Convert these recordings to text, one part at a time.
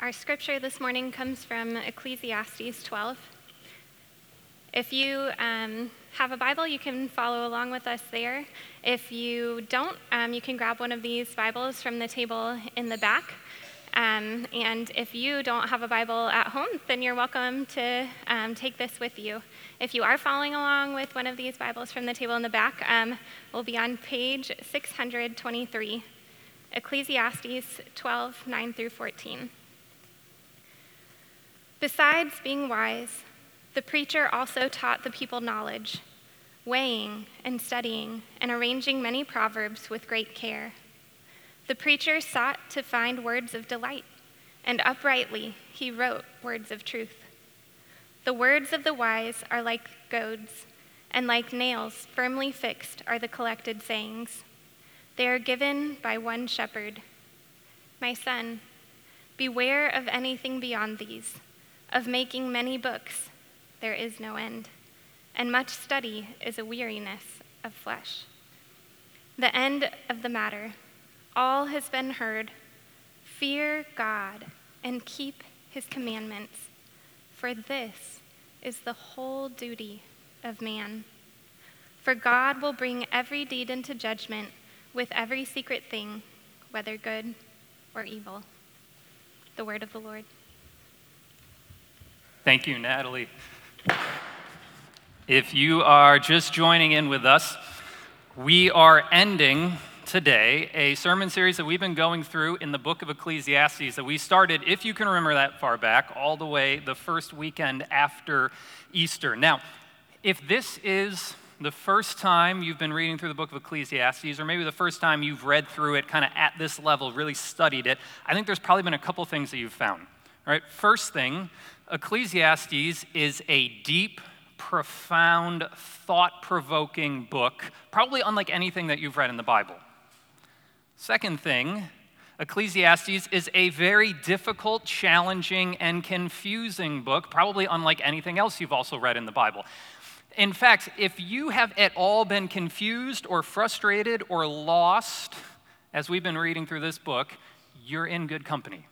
Our scripture this morning comes from Ecclesiastes 12. If you um, have a Bible, you can follow along with us there. If you don't, um, you can grab one of these Bibles from the table in the back. Um, and if you don't have a Bible at home, then you're welcome to um, take this with you. If you are following along with one of these Bibles from the table in the back, um, we'll be on page 623, Ecclesiastes 12, 9 through 14. Besides being wise, the preacher also taught the people knowledge, weighing and studying and arranging many proverbs with great care. The preacher sought to find words of delight, and uprightly he wrote words of truth. The words of the wise are like goads, and like nails firmly fixed are the collected sayings. They are given by one shepherd. My son, beware of anything beyond these, of making many books. There is no end, and much study is a weariness of flesh. The end of the matter all has been heard. Fear God and keep his commandments, for this is the whole duty of man. For God will bring every deed into judgment with every secret thing, whether good or evil. The word of the Lord. Thank you, Natalie. If you are just joining in with us, we are ending today a sermon series that we've been going through in the book of Ecclesiastes that we started, if you can remember that far back, all the way the first weekend after Easter. Now, if this is the first time you've been reading through the book of Ecclesiastes, or maybe the first time you've read through it kind of at this level, really studied it, I think there's probably been a couple things that you've found. All right, first thing, Ecclesiastes is a deep, profound, thought provoking book, probably unlike anything that you've read in the Bible. Second thing, Ecclesiastes is a very difficult, challenging, and confusing book, probably unlike anything else you've also read in the Bible. In fact, if you have at all been confused or frustrated or lost as we've been reading through this book, you're in good company.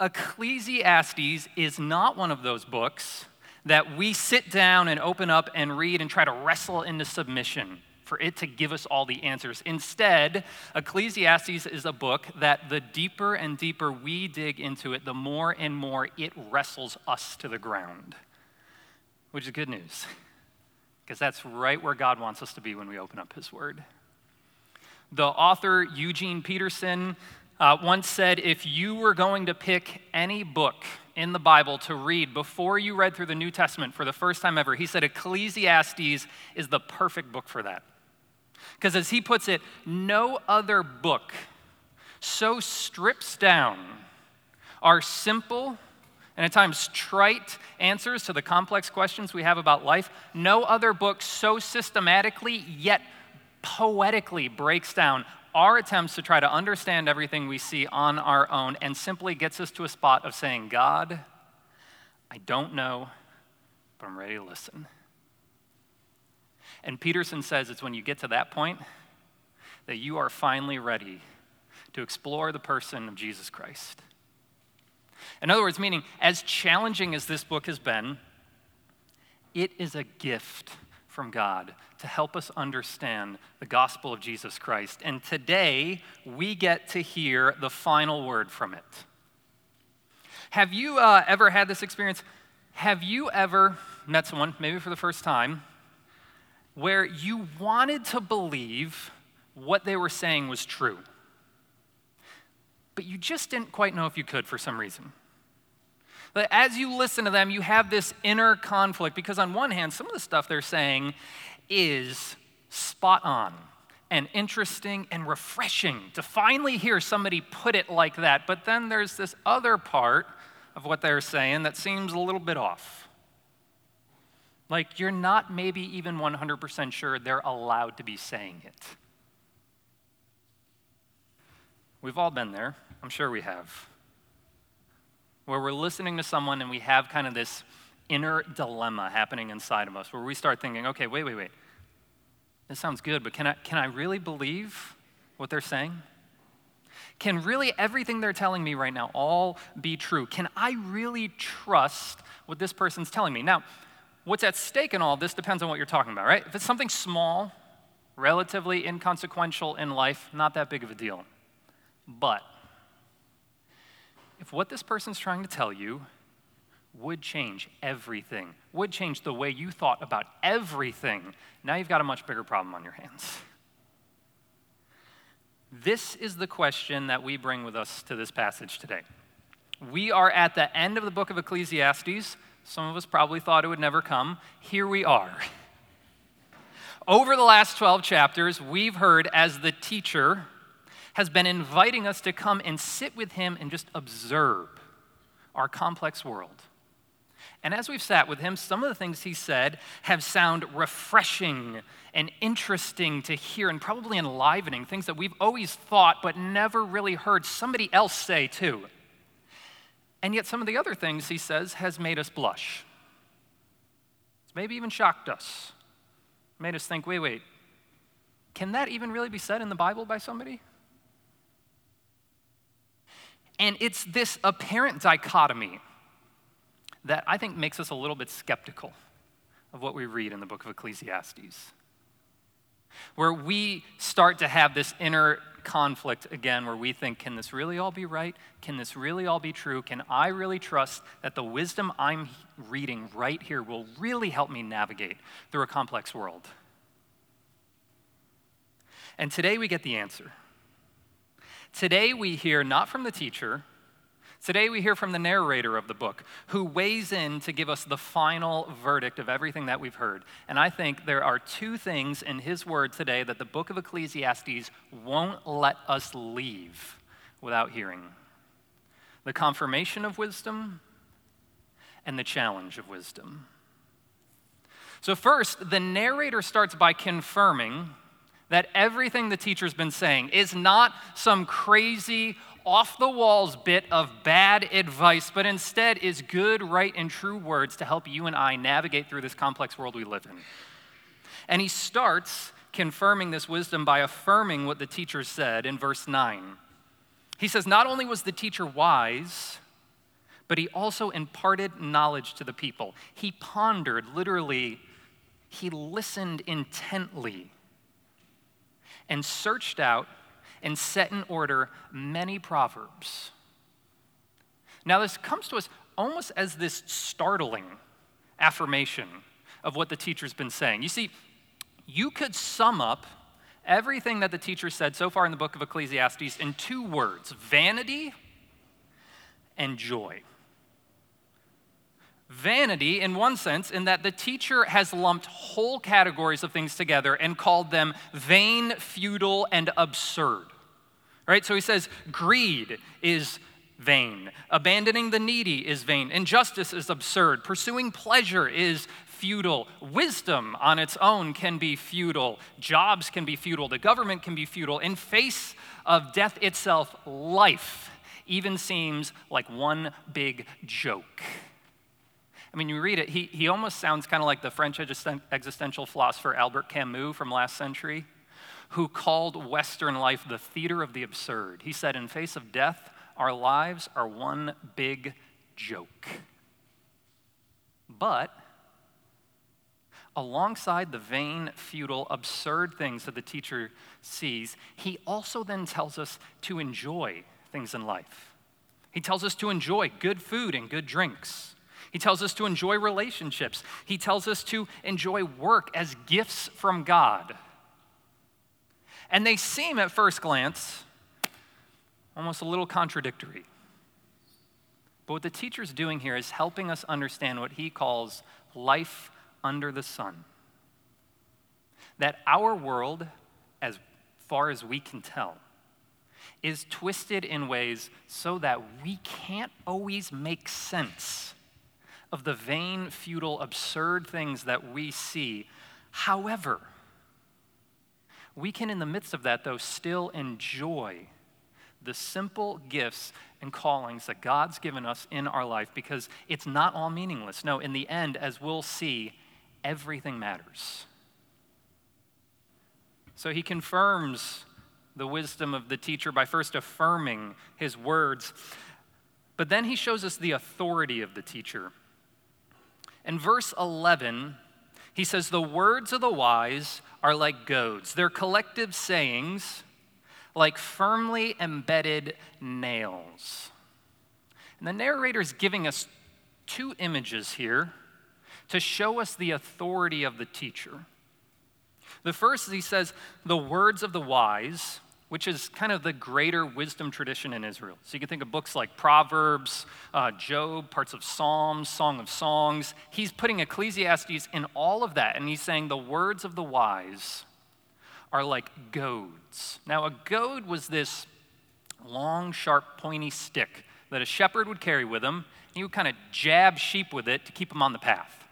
Ecclesiastes is not one of those books that we sit down and open up and read and try to wrestle into submission for it to give us all the answers. Instead, Ecclesiastes is a book that the deeper and deeper we dig into it, the more and more it wrestles us to the ground, which is good news, because that's right where God wants us to be when we open up His Word. The author Eugene Peterson uh, once said if you were going to pick any book in the Bible to read before you read through the New Testament for the first time ever, he said Ecclesiastes is the perfect book for that. Because as he puts it, no other book so strips down our simple and at times trite answers to the complex questions we have about life. No other book so systematically yet poetically breaks down our attempts to try to understand everything we see on our own and simply gets us to a spot of saying, God, I don't know, but I'm ready to listen. And Peterson says it's when you get to that point that you are finally ready to explore the person of Jesus Christ. In other words, meaning, as challenging as this book has been, it is a gift from God to help us understand the gospel of Jesus Christ. And today, we get to hear the final word from it. Have you uh, ever had this experience? Have you ever met someone, maybe for the first time, where you wanted to believe what they were saying was true, but you just didn't quite know if you could for some reason. But as you listen to them, you have this inner conflict because, on one hand, some of the stuff they're saying is spot on and interesting and refreshing to finally hear somebody put it like that. But then there's this other part of what they're saying that seems a little bit off. Like you're not maybe even 100% sure they're allowed to be saying it. We've all been there. I'm sure we have. Where we're listening to someone and we have kind of this inner dilemma happening inside of us where we start thinking, okay, wait, wait, wait. This sounds good, but can I, can I really believe what they're saying? Can really everything they're telling me right now all be true? Can I really trust what this person's telling me? Now, what's at stake in all this depends on what you're talking about, right? If it's something small, relatively inconsequential in life, not that big of a deal. But if what this person's trying to tell you would change everything, would change the way you thought about everything, now you've got a much bigger problem on your hands. This is the question that we bring with us to this passage today. We are at the end of the book of Ecclesiastes. Some of us probably thought it would never come. Here we are. Over the last 12 chapters, we've heard as the teacher has been inviting us to come and sit with him and just observe our complex world. And as we've sat with him, some of the things he said have sound refreshing and interesting to hear and probably enlivening, things that we've always thought but never really heard somebody else say too. And yet some of the other things he says has made us blush. It's maybe even shocked us. Made us think, wait, wait, can that even really be said in the Bible by somebody? And it's this apparent dichotomy that I think makes us a little bit skeptical of what we read in the book of Ecclesiastes. Where we start to have this inner conflict again, where we think, can this really all be right? Can this really all be true? Can I really trust that the wisdom I'm reading right here will really help me navigate through a complex world? And today we get the answer. Today we hear not from the teacher, Today, we hear from the narrator of the book who weighs in to give us the final verdict of everything that we've heard. And I think there are two things in his word today that the book of Ecclesiastes won't let us leave without hearing the confirmation of wisdom and the challenge of wisdom. So, first, the narrator starts by confirming that everything the teacher's been saying is not some crazy off the walls bit of bad advice, but instead is good, right, and true words to help you and I navigate through this complex world we live in. And he starts confirming this wisdom by affirming what the teacher said in verse 9. He says, Not only was the teacher wise, but he also imparted knowledge to the people. He pondered, literally, he listened intently and searched out and set in order many proverbs. Now, this comes to us almost as this startling affirmation of what the teacher's been saying. You see, you could sum up everything that the teacher said so far in the book of Ecclesiastes in two words vanity and joy. Vanity, in one sense, in that the teacher has lumped whole categories of things together and called them vain, futile, and absurd. Right? So he says greed is vain, abandoning the needy is vain, injustice is absurd, pursuing pleasure is futile, wisdom on its own can be futile, jobs can be futile, the government can be futile. In face of death itself, life even seems like one big joke. I mean, you read it, he, he almost sounds kind of like the French existential philosopher Albert Camus from last century who called Western life the theater of the absurd. He said, In face of death, our lives are one big joke. But alongside the vain, futile, absurd things that the teacher sees, he also then tells us to enjoy things in life. He tells us to enjoy good food and good drinks. He tells us to enjoy relationships. He tells us to enjoy work as gifts from God. And they seem at first glance almost a little contradictory. But what the teacher's doing here is helping us understand what he calls life under the sun. That our world, as far as we can tell, is twisted in ways so that we can't always make sense of the vain, futile, absurd things that we see. However, we can, in the midst of that, though, still enjoy the simple gifts and callings that God's given us in our life because it's not all meaningless. No, in the end, as we'll see, everything matters. So he confirms the wisdom of the teacher by first affirming his words. But then he shows us the authority of the teacher. In verse 11, he says, The words of the wise are like goads, their collective sayings like firmly embedded nails. And the narrator is giving us two images here to show us the authority of the teacher. The first is he says, the words of the wise, which is kind of the greater wisdom tradition in Israel. So you can think of books like Proverbs, uh, Job, parts of Psalms, Song of Songs. He's putting Ecclesiastes in all of that, and he's saying the words of the wise are like goads. Now, a goad was this long, sharp, pointy stick that a shepherd would carry with him. And he would kind of jab sheep with it to keep them on the path.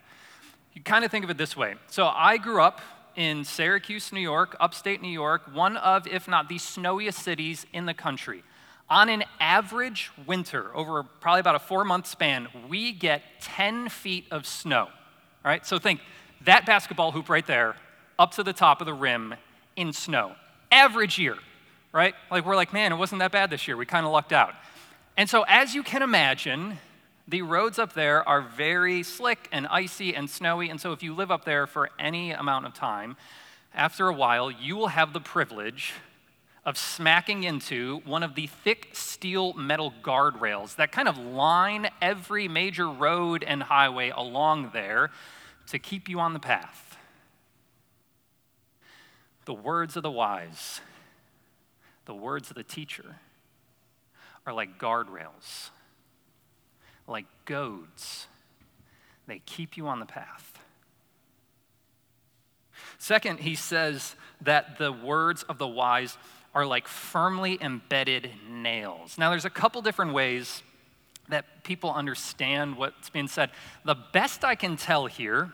You kind of think of it this way. So I grew up in Syracuse, New York, upstate New York, one of, if not the snowiest cities in the country. On an average winter, over probably about a four month span, we get 10 feet of snow. All right, so think that basketball hoop right there, up to the top of the rim in snow. Average year, right? Like we're like, man, it wasn't that bad this year. We kind of lucked out. And so, as you can imagine, the roads up there are very slick and icy and snowy, and so if you live up there for any amount of time, after a while, you will have the privilege of smacking into one of the thick steel metal guardrails that kind of line every major road and highway along there to keep you on the path. The words of the wise, the words of the teacher, are like guardrails like goads. They keep you on the path. Second, he says that the words of the wise are like firmly embedded nails. Now, there's a couple different ways that people understand what's being said. The best I can tell here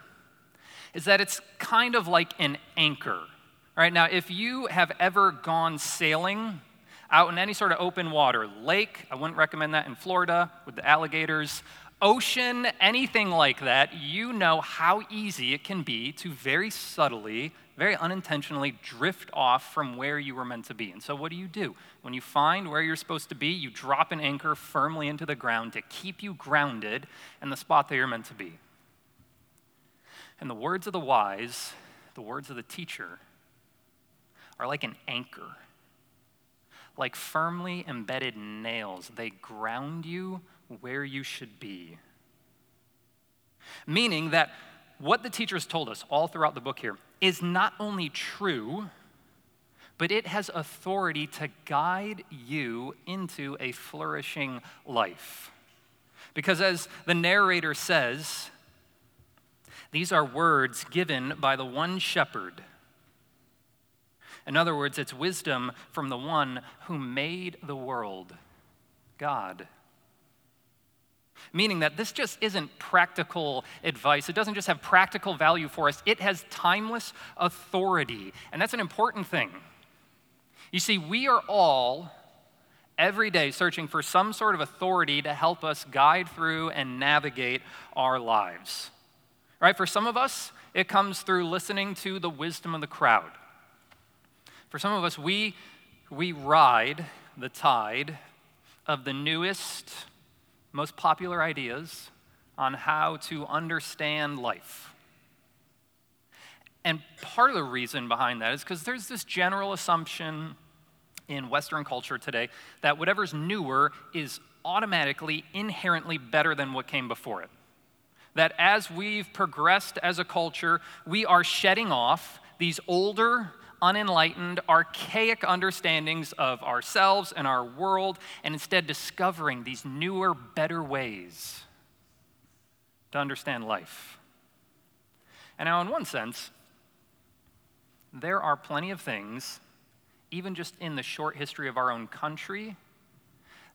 is that it's kind of like an anchor. All right, now, if you have ever gone sailing, out in any sort of open water, lake, I wouldn't recommend that in Florida with the alligators, ocean, anything like that, you know how easy it can be to very subtly, very unintentionally drift off from where you were meant to be. And so, what do you do? When you find where you're supposed to be, you drop an anchor firmly into the ground to keep you grounded in the spot that you're meant to be. And the words of the wise, the words of the teacher, are like an anchor like firmly embedded nails. They ground you where you should be. Meaning that what the teachers told us all throughout the book here is not only true, but it has authority to guide you into a flourishing life. Because as the narrator says, these are words given by the one shepherd in other words, it's wisdom from the one who made the world, God. Meaning that this just isn't practical advice. It doesn't just have practical value for us, it has timeless authority. And that's an important thing. You see, we are all every day searching for some sort of authority to help us guide through and navigate our lives. Right? For some of us, it comes through listening to the wisdom of the crowd. For some of us, we, we ride the tide of the newest, most popular ideas on how to understand life. And part of the reason behind that is because there's this general assumption in Western culture today that whatever's newer is automatically, inherently better than what came before it. That as we've progressed as a culture, we are shedding off these older, unenlightened, archaic understandings of ourselves and our world, and instead discovering these newer, better ways to understand life. And now, in one sense, there are plenty of things, even just in the short history of our own country,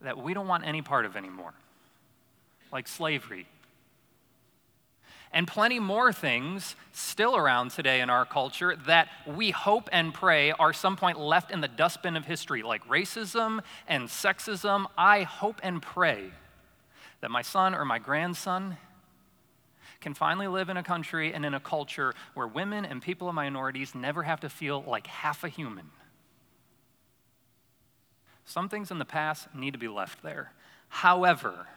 that we don't want any part of anymore, like slavery and plenty more things still around today in our culture that we hope and pray are some point left in the dustbin of history, like racism and sexism. I hope and pray that my son or my grandson can finally live in a country and in a culture where women and people of minorities never have to feel like half a human. Some things in the past need to be left there. However,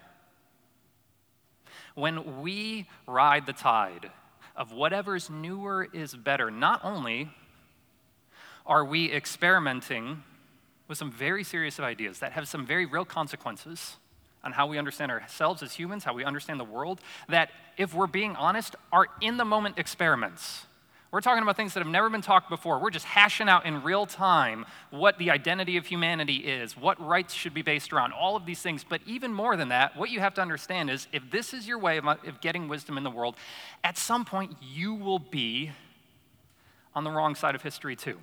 when we ride the tide of whatever's newer is better, not only are we experimenting with some very serious ideas that have some very real consequences on how we understand ourselves as humans, how we understand the world, that, if we're being honest, are in the moment experiments. We're talking about things that have never been talked before. We're just hashing out in real time what the identity of humanity is, what rights should be based around, all of these things. But even more than that, what you have to understand is if this is your way of, getting wisdom in the world, at some point you will be on the wrong side of history too.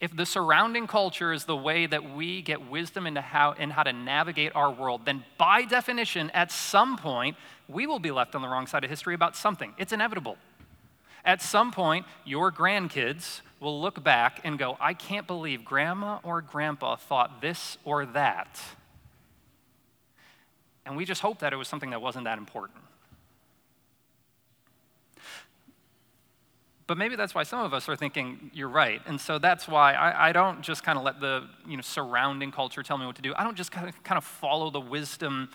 If the surrounding culture is the way that we get wisdom into how, in how to navigate our world, then by definition, at some point, we will be left on the wrong side of history about something. It's inevitable. At some point, your grandkids will look back and go, I can't believe grandma or grandpa thought this or that. And we just hope that it was something that wasn't that important. But maybe that's why some of us are thinking you're right. And so that's why I, I don't just kind of let the you know, surrounding culture tell me what to do. I don't just kind of, follow the wisdom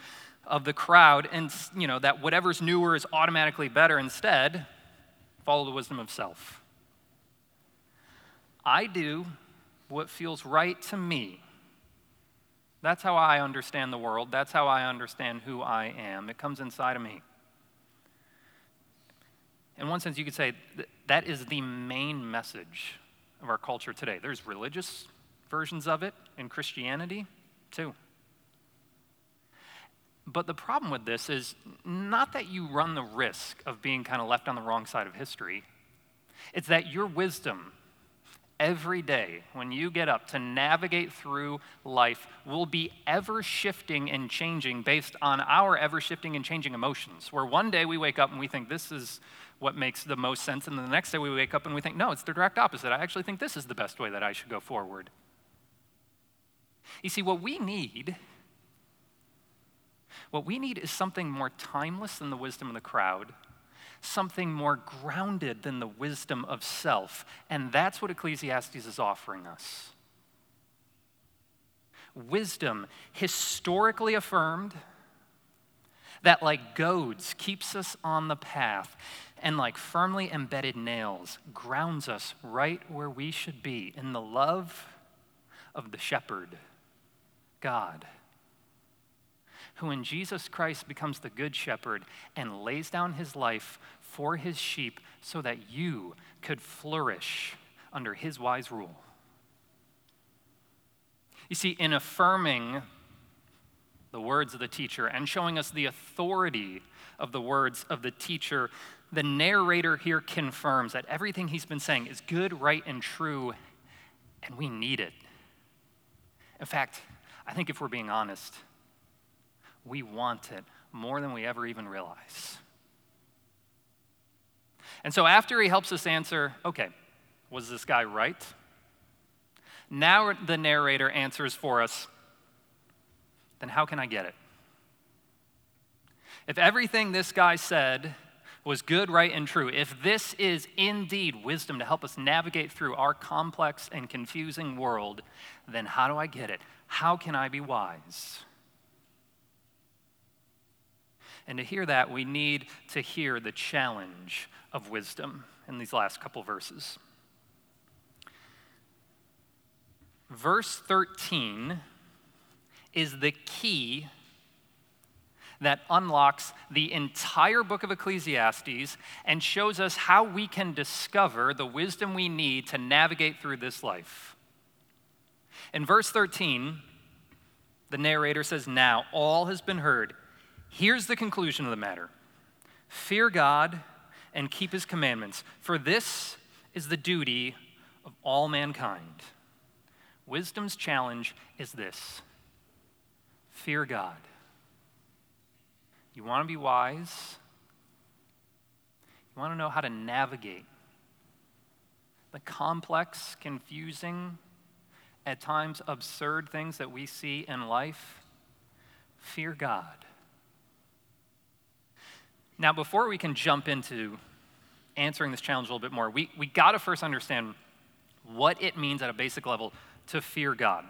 of the crowd and you know that whatever's newer is automatically better. Instead, follow the wisdom of self. I do what feels right to me. That's how I understand the world. That's how I understand who I am. It comes inside of me. In one sense, you could say that is the main message of our culture today. There's religious versions of it in Christianity, too. But the problem with this is not that you run the risk of being kind of left on the wrong side of history, it's that your wisdom every day when you get up to navigate through life will be ever shifting and changing based on our ever shifting and changing emotions. Where one day we wake up and we think this is what makes the most sense, and the next day we wake up and we think, no, it's the direct opposite. I actually think this is the best way that I should go forward. You see, what we need what we need is something more timeless than the wisdom of the crowd, something more grounded than the wisdom of self. And that's what Ecclesiastes is offering us. Wisdom, historically affirmed, that like goads keeps us on the path and like firmly embedded nails grounds us right where we should be in the love of the shepherd, God who in Jesus Christ becomes the good shepherd and lays down his life for his sheep so that you could flourish under his wise rule. You see, in affirming the words of the teacher and showing us the authority of the words of the teacher, the narrator here confirms that everything he's been saying is good, right, and true, and we need it. In fact, I think if we're being honest, we want it more than we ever even realize. And so, after he helps us answer, okay, was this guy right? Now the narrator answers for us, then how can I get it? If everything this guy said was good, right, and true, if this is indeed wisdom to help us navigate through our complex and confusing world, then how do I get it? How can I be wise? And to hear that, we need to hear the challenge of wisdom in these last couple verses. Verse 13 is the key that unlocks the entire book of Ecclesiastes and shows us how we can discover the wisdom we need to navigate through this life. In verse 13, the narrator says, Now all has been heard. Here's the conclusion of the matter fear God and keep his commandments, for this is the duty of all mankind. Wisdom's challenge is this fear God. You want to be wise, you want to know how to navigate the complex, confusing, at times absurd things that we see in life. Fear God. Now, before we can jump into answering this challenge a little bit more, we, we got to first understand what it means at a basic level to fear God.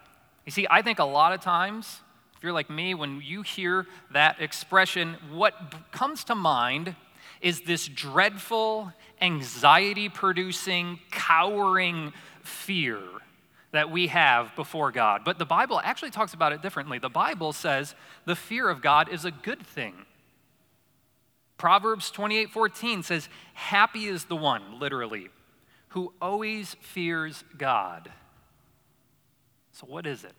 You see, I think a lot of times, if you're like me, when you hear that expression, what comes to mind is this dreadful, anxiety producing, cowering fear that we have before God. But the Bible actually talks about it differently. The Bible says the fear of God is a good thing. Proverbs 28:14 says, "Happy is the one, literally, who always fears God." So what is it?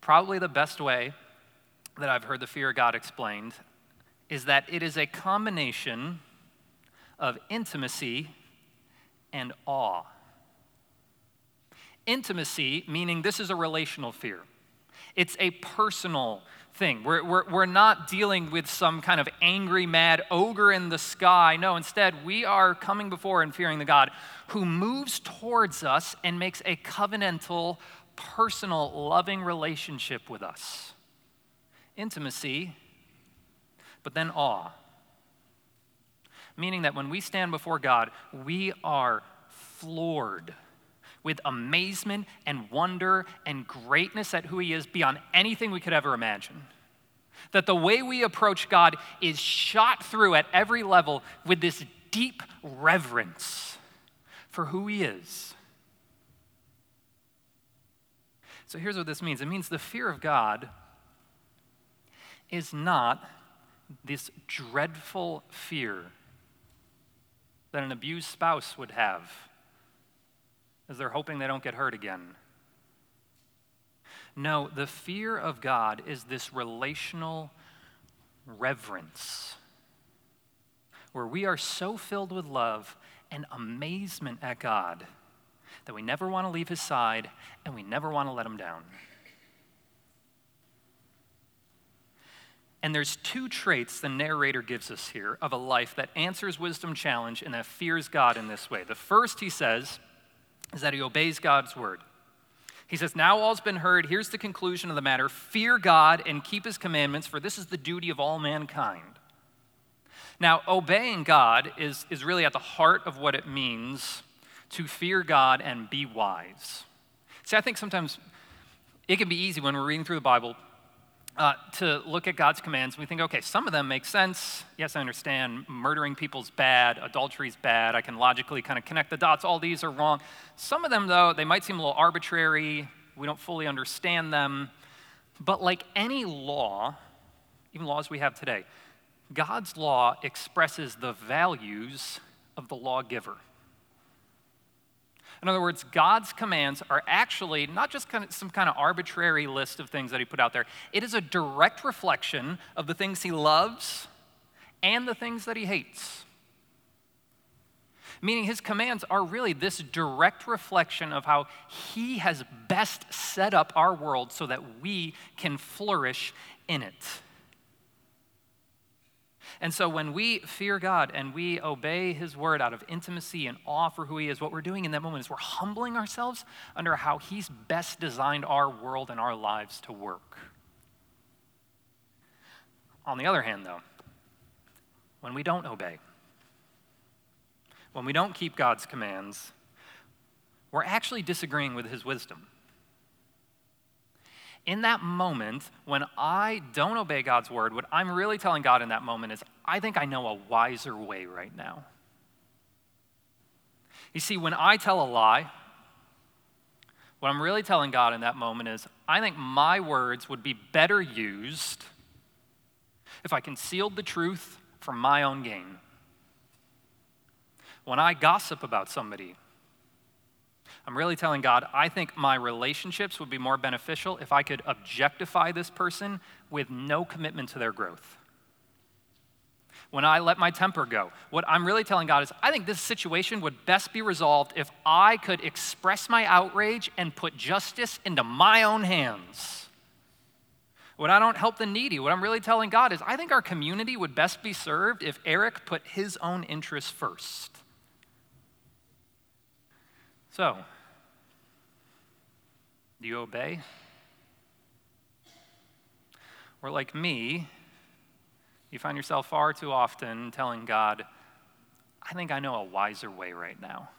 Probably the best way that I've heard the fear of God explained is that it is a combination of intimacy and awe. Intimacy, meaning this is a relational fear, it's a personal thing. We're, we're, we're not dealing with some kind of angry, mad ogre in the sky. No, instead, we are coming before and fearing the God who moves towards us and makes a covenantal, personal, loving relationship with us. Intimacy, but then awe. Meaning that when we stand before God, we are floored with amazement and wonder and greatness at who He is beyond anything we could ever imagine. That the way we approach God is shot through at every level with this deep reverence for who He is. So here's what this means it means the fear of God is not this dreadful fear that an abused spouse would have they're hoping they don't get hurt again. No, the fear of God is this relational reverence where we are so filled with love and amazement at God that we never want to leave his side and we never want to let him down. And there's two traits the narrator gives us here of a life that answers wisdom challenge and that fears God in this way. The first, he says, is that he obeys God's word. He says, Now all's been heard. Here's the conclusion of the matter fear God and keep his commandments, for this is the duty of all mankind. Now, obeying God is, is really at the heart of what it means to fear God and be wise. See, I think sometimes it can be easy when we're reading through the Bible uh, to look at God's commands, we think, okay, some of them make sense. Yes, I understand murdering people's bad, adultery's bad. I can logically kind of connect the dots. All these are wrong. Some of them, though, they might seem a little arbitrary. We don't fully understand them. But like any law, even laws we have today, God's law expresses the values of the lawgiver. In other words, God's commands are actually not just kind of some kind of arbitrary list of things that He put out there, it is a direct reflection of the things He loves and the things that He hates. Meaning, His commands are really this direct reflection of how He has best set up our world so that we can flourish in it. And so when we fear God and we obey His word out of intimacy and awe for who He is, what we're doing in that moment is we're humbling ourselves under how He's best designed our world and our lives to work. On the other hand, though, when we don't obey, when we don't keep God's commands, we're actually disagreeing with His wisdom in that moment, when I don't obey God's word, what I'm really telling God in that moment is, I think I know a wiser way right now. You see, when I tell a lie, what I'm really telling God in that moment is, I think my words would be better used if I concealed the truth for my own gain. When I gossip about somebody, I'm really telling God, I think my relationships would be more beneficial if I could objectify this person with no commitment to their growth. When I let my temper go, what I'm really telling God is, I think this situation would best be resolved if I could express my outrage and put justice into my own hands. When I don't help the needy, what I'm really telling God is, I think our community would best be served if Eric put his own interests first. So, do you obey? Or, like me, you find yourself far too often telling God, I think I know a wiser way right now.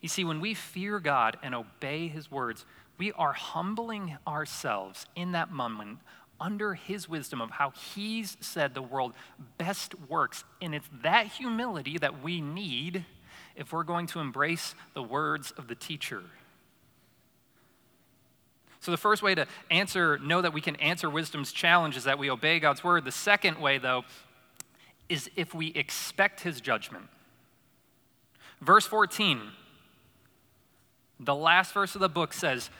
You see, when we fear God and obey his words, we are humbling ourselves in that moment under his wisdom of how he's said the world best works. And it's that humility that we need if we're going to embrace the words of the teacher. So, the first way to answer, know that we can answer wisdom's challenge is that we obey God's word. The second way, though, is if we expect his judgment. Verse 14, the last verse of the book says,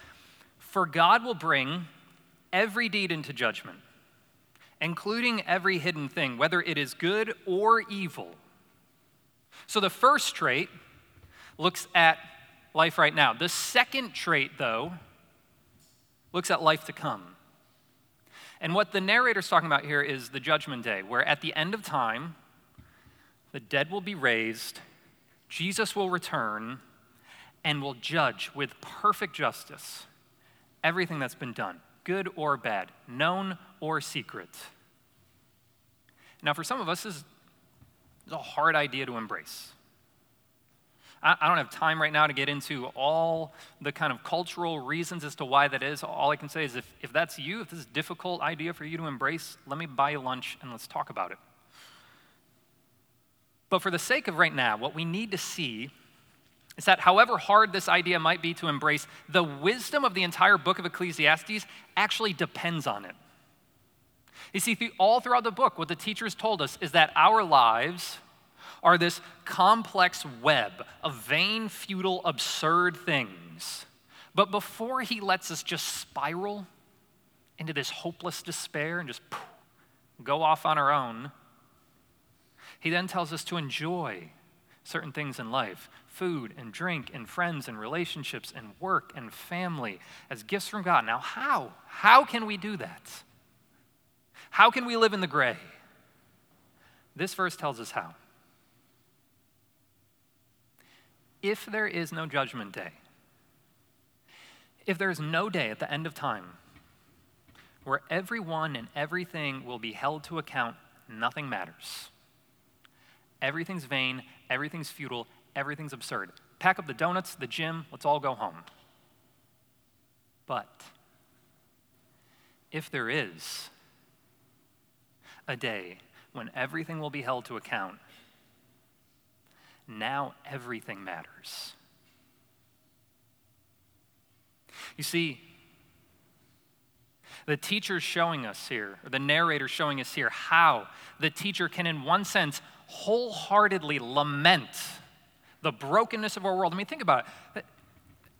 For God will bring every deed into judgment, including every hidden thing, whether it is good or evil. So the first trait looks at life right now. The second trait, though, looks at life to come. And what the narrator's talking about here is the judgment day, where at the end of time, the dead will be raised, Jesus will return, and will judge with perfect justice everything that's been done, good or bad, known or secret. Now, for some of us, this is a hard idea to embrace. I, don't have time right now to get into all the kind of cultural reasons as to why that is. All I can say is if, if that's you, if this is a difficult idea for you to embrace, let me buy you lunch and let's talk about it. But for the sake of right now, what we need to see is that however hard this idea might be to embrace, the wisdom of the entire book of Ecclesiastes actually depends on it. You see, all throughout the book, what the teachers told us is that our lives are this complex web of vain, futile, absurd things. But before he lets us just spiral into this hopeless despair and just poof, go off on our own, he then tells us to enjoy certain things in life food and drink and friends and relationships and work and family as gifts from God. Now, how? How can we do that? How can we live in the gray? This verse tells us how. If there is no judgment day, if there is no day at the end of time where everyone and everything will be held to account, nothing matters. Everything's vain, everything's futile, everything's absurd. Pack up the donuts, the gym, let's all go home. But if there is a day when everything will be held to account, now everything matters. You see, the teacher's showing us here, or the narrator showing us here, how the teacher can, in one sense, wholeheartedly lament the brokenness of our world. I mean, think about it.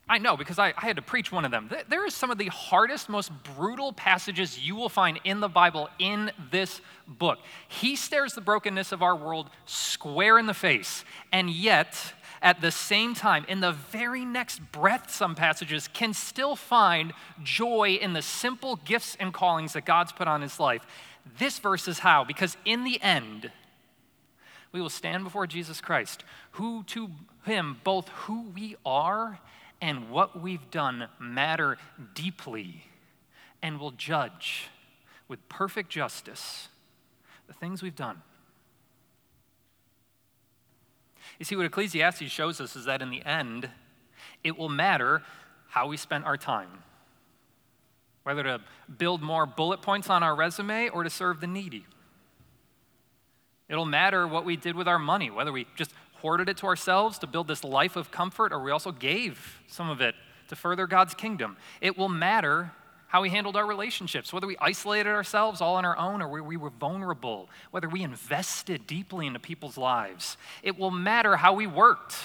I know because I, I, had to preach one of them. There is some of the hardest, most brutal passages you will find in the Bible in this book. He stares the brokenness of our world square in the face, and yet, at the same time, in the very next breath, some passages can still find joy in the simple gifts and callings that God's put on his life. This verse is how, because in the end, we will stand before Jesus Christ, who to him both who we are and what we've done matter deeply, and will judge with perfect justice the things we've done. You see, what Ecclesiastes shows us is that in the end, it will matter how we spent our time. Whether to build more bullet points on our resume or to serve the needy. It'll matter what we did with our money, whether we just hoarded it to ourselves to build this life of comfort or we also gave some of it to further God's kingdom. It will matter how we handled our relationships, whether we isolated ourselves all on our own or we were vulnerable, whether we invested deeply into people's lives. It will matter how we worked,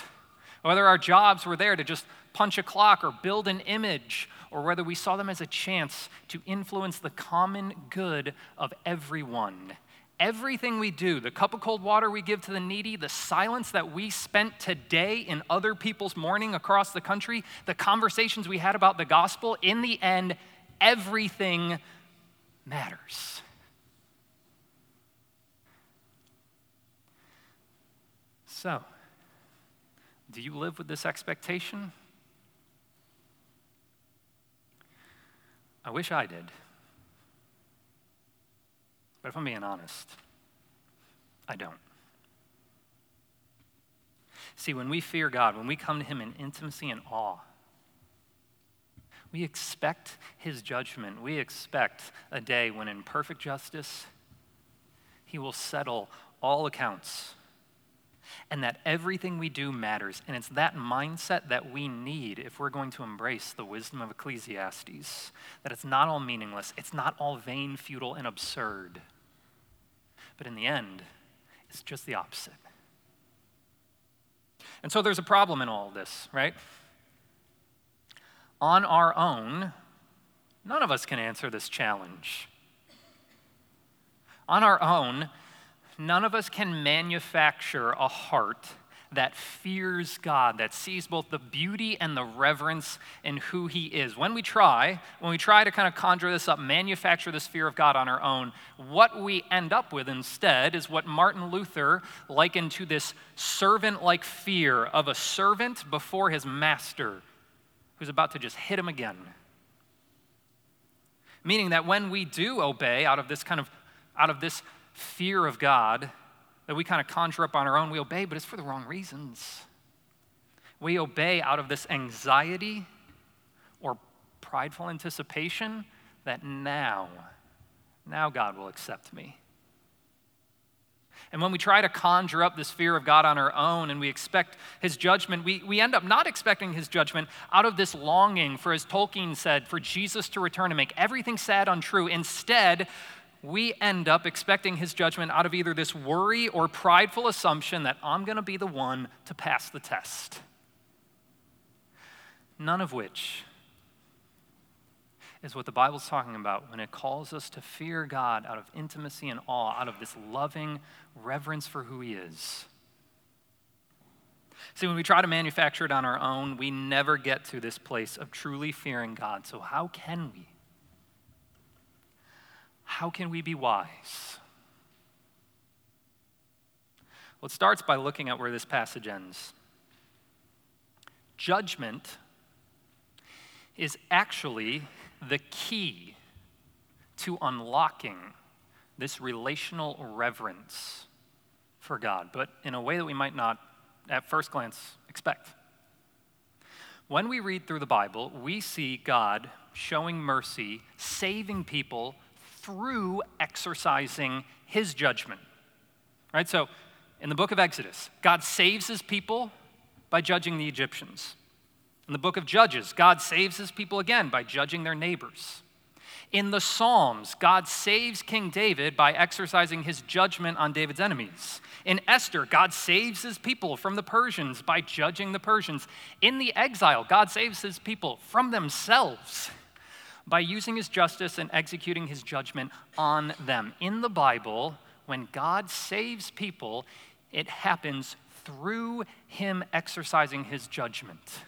whether our jobs were there to just punch a clock or build an image, or whether we saw them as a chance to influence the common good of everyone everything we do, the cup of cold water we give to the needy, the silence that we spent today in other people's mourning across the country, the conversations we had about the gospel, in the end, everything matters. So, do you live with this expectation? I wish I did. But if I'm being honest, I don't. See, when we fear God, when we come to Him in intimacy and awe, we expect His judgment. We expect a day when, in perfect justice, He will settle all accounts and that everything we do matters. And it's that mindset that we need if we're going to embrace the wisdom of Ecclesiastes that it's not all meaningless, it's not all vain, futile, and absurd. But in the end, it's just the opposite. And so there's a problem in all this, right? On our own, none of us can answer this challenge. On our own, none of us can manufacture a heart that fears God, that sees both the beauty and the reverence in who He is. When we try, when we try to kind of conjure this up, manufacture this fear of God on our own, what we end up with instead is what Martin Luther likened to this servant like fear of a servant before his master who's about to just hit him again. Meaning that when we do obey out of this kind of out of this fear of God that we kind of conjure up on our own. We obey, but it's for the wrong reasons. We obey out of this anxiety or prideful anticipation that now, now God will accept me. And when we try to conjure up this fear of God on our own and we expect his judgment, we, we end up not expecting his judgment out of this longing for, as Tolkien said, for Jesus to return and make everything sad untrue. Instead, we end up expecting his judgment out of either this worry or prideful assumption that I'm going to be the one to pass the test. None of which is what the Bible's talking about when it calls us to fear God out of intimacy and awe, out of this loving reverence for who he is. See, when we try to manufacture it on our own, we never get to this place of truly fearing God. So, how can we? How can we be wise? Well, it starts by looking at where this passage ends. Judgment is actually the key to unlocking this relational reverence for God, but in a way that we might not, at first glance, expect. When we read through the Bible, we see God showing mercy, saving people through exercising his judgment. Right? So, in the book of Exodus, God saves his people by judging the Egyptians. In the book of Judges, God saves his people again by judging their neighbors. In the Psalms, God saves King David by exercising his judgment on David's enemies. In Esther, God saves his people from the Persians by judging the Persians. In the exile, God saves his people from themselves by using his justice and executing his judgment on them. In the Bible, when God saves people, it happens through him exercising his judgment,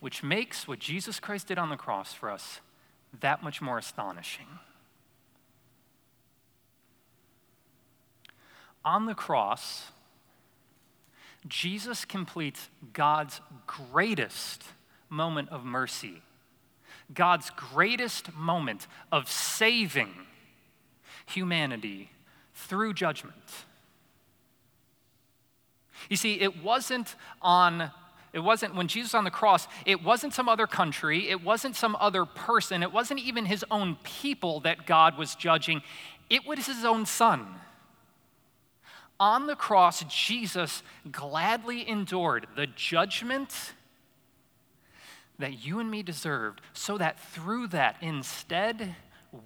which makes what Jesus Christ did on the cross for us that much more astonishing. On the cross, Jesus completes God's greatest moment of mercy God's greatest moment of saving humanity through judgment. You see, it wasn't on it wasn't when Jesus on the cross, it wasn't some other country, it wasn't some other person, it wasn't even his own people that God was judging. It was his own son. On the cross, Jesus gladly endured the judgment that you and me deserved, so that through that, instead,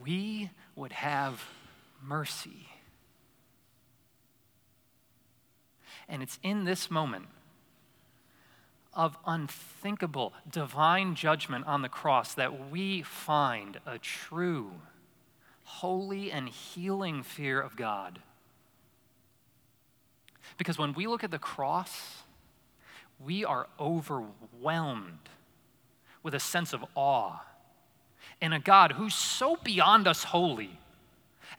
we would have mercy. And it's in this moment of unthinkable divine judgment on the cross that we find a true, holy, and healing fear of God. Because when we look at the cross, we are overwhelmed with a sense of awe in a God who's so beyond us holy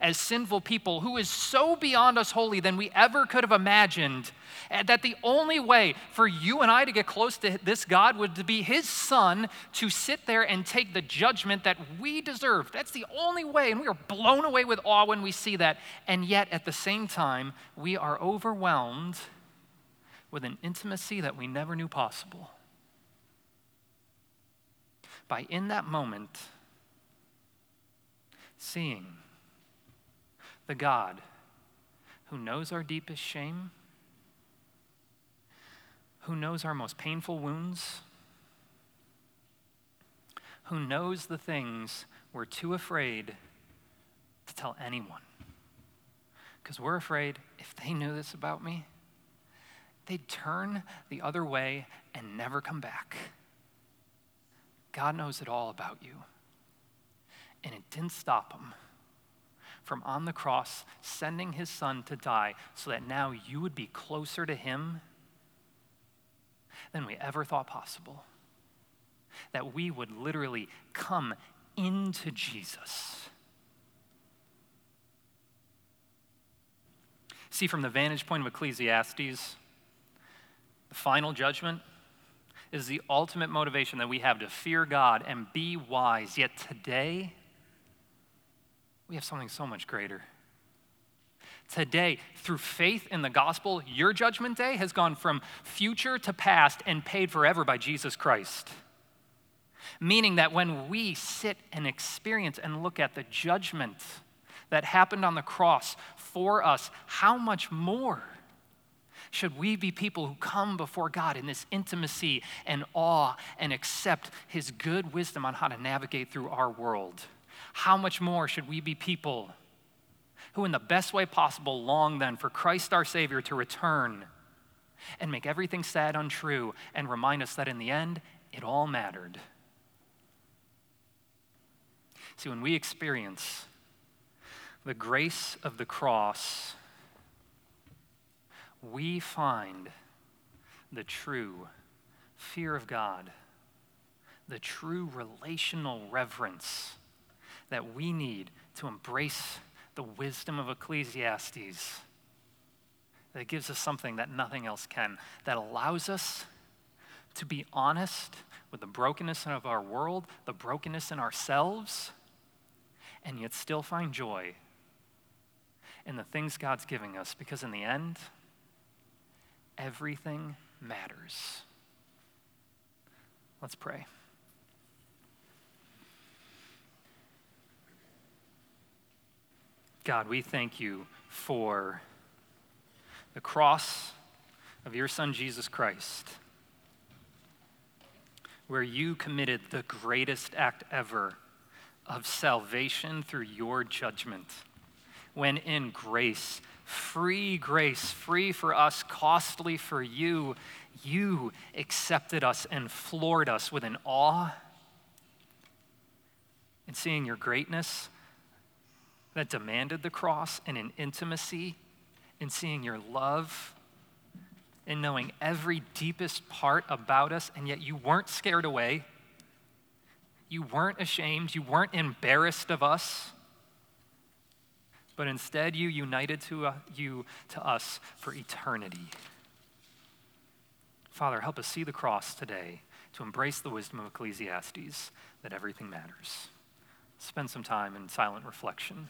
as sinful people, who is so beyond us holy than we ever could have imagined, eh, that the only way for you and I to get close to this God would be His Son to sit there and take the judgment that we deserve. That's the only way, and we are blown away with awe when we see that. And yet, at the same time, we are overwhelmed with an intimacy that we never knew possible. By in that moment, seeing the God who knows our deepest shame, who knows our most painful wounds, who knows the things we're too afraid to tell anyone. Because we're afraid if they knew this about me, they'd turn the other way and never come back. God knows it all about you. And it didn't stop him from on the cross sending his son to die so that now you would be closer to him than we ever thought possible. That we would literally come into Jesus. See, from the vantage point of Ecclesiastes, the final judgment is the ultimate motivation that we have to fear God and be wise. Yet today, we have something so much greater. Today, through faith in the gospel, your judgment day has gone from future to past and paid forever by Jesus Christ. Meaning that when we sit and experience and look at the judgment that happened on the cross for us, how much more should we be people who come before God in this intimacy and awe and accept His good wisdom on how to navigate through our world? How much more should we be people who, in the best way possible, long then for Christ our Savior to return and make everything sad untrue and remind us that in the end, it all mattered? See, when we experience the grace of the cross, we find the true fear of God, the true relational reverence that we need to embrace the wisdom of Ecclesiastes that gives us something that nothing else can, that allows us to be honest with the brokenness of our world, the brokenness in ourselves, and yet still find joy in the things God's giving us because in the end, everything matters. Let's pray. God, we thank you for the cross of your Son, Jesus Christ, where you committed the greatest act ever of salvation through your judgment, when in grace, free grace, free for us, costly for you, you accepted us and floored us with an awe. And seeing your greatness, that demanded the cross and an intimacy in seeing your love and knowing every deepest part about us, and yet you weren't scared away. You weren't ashamed. You weren't embarrassed of us. But instead, you united to, uh, you to us for eternity. Father, help us see the cross today to embrace the wisdom of Ecclesiastes that everything matters. Spend some time in silent reflection.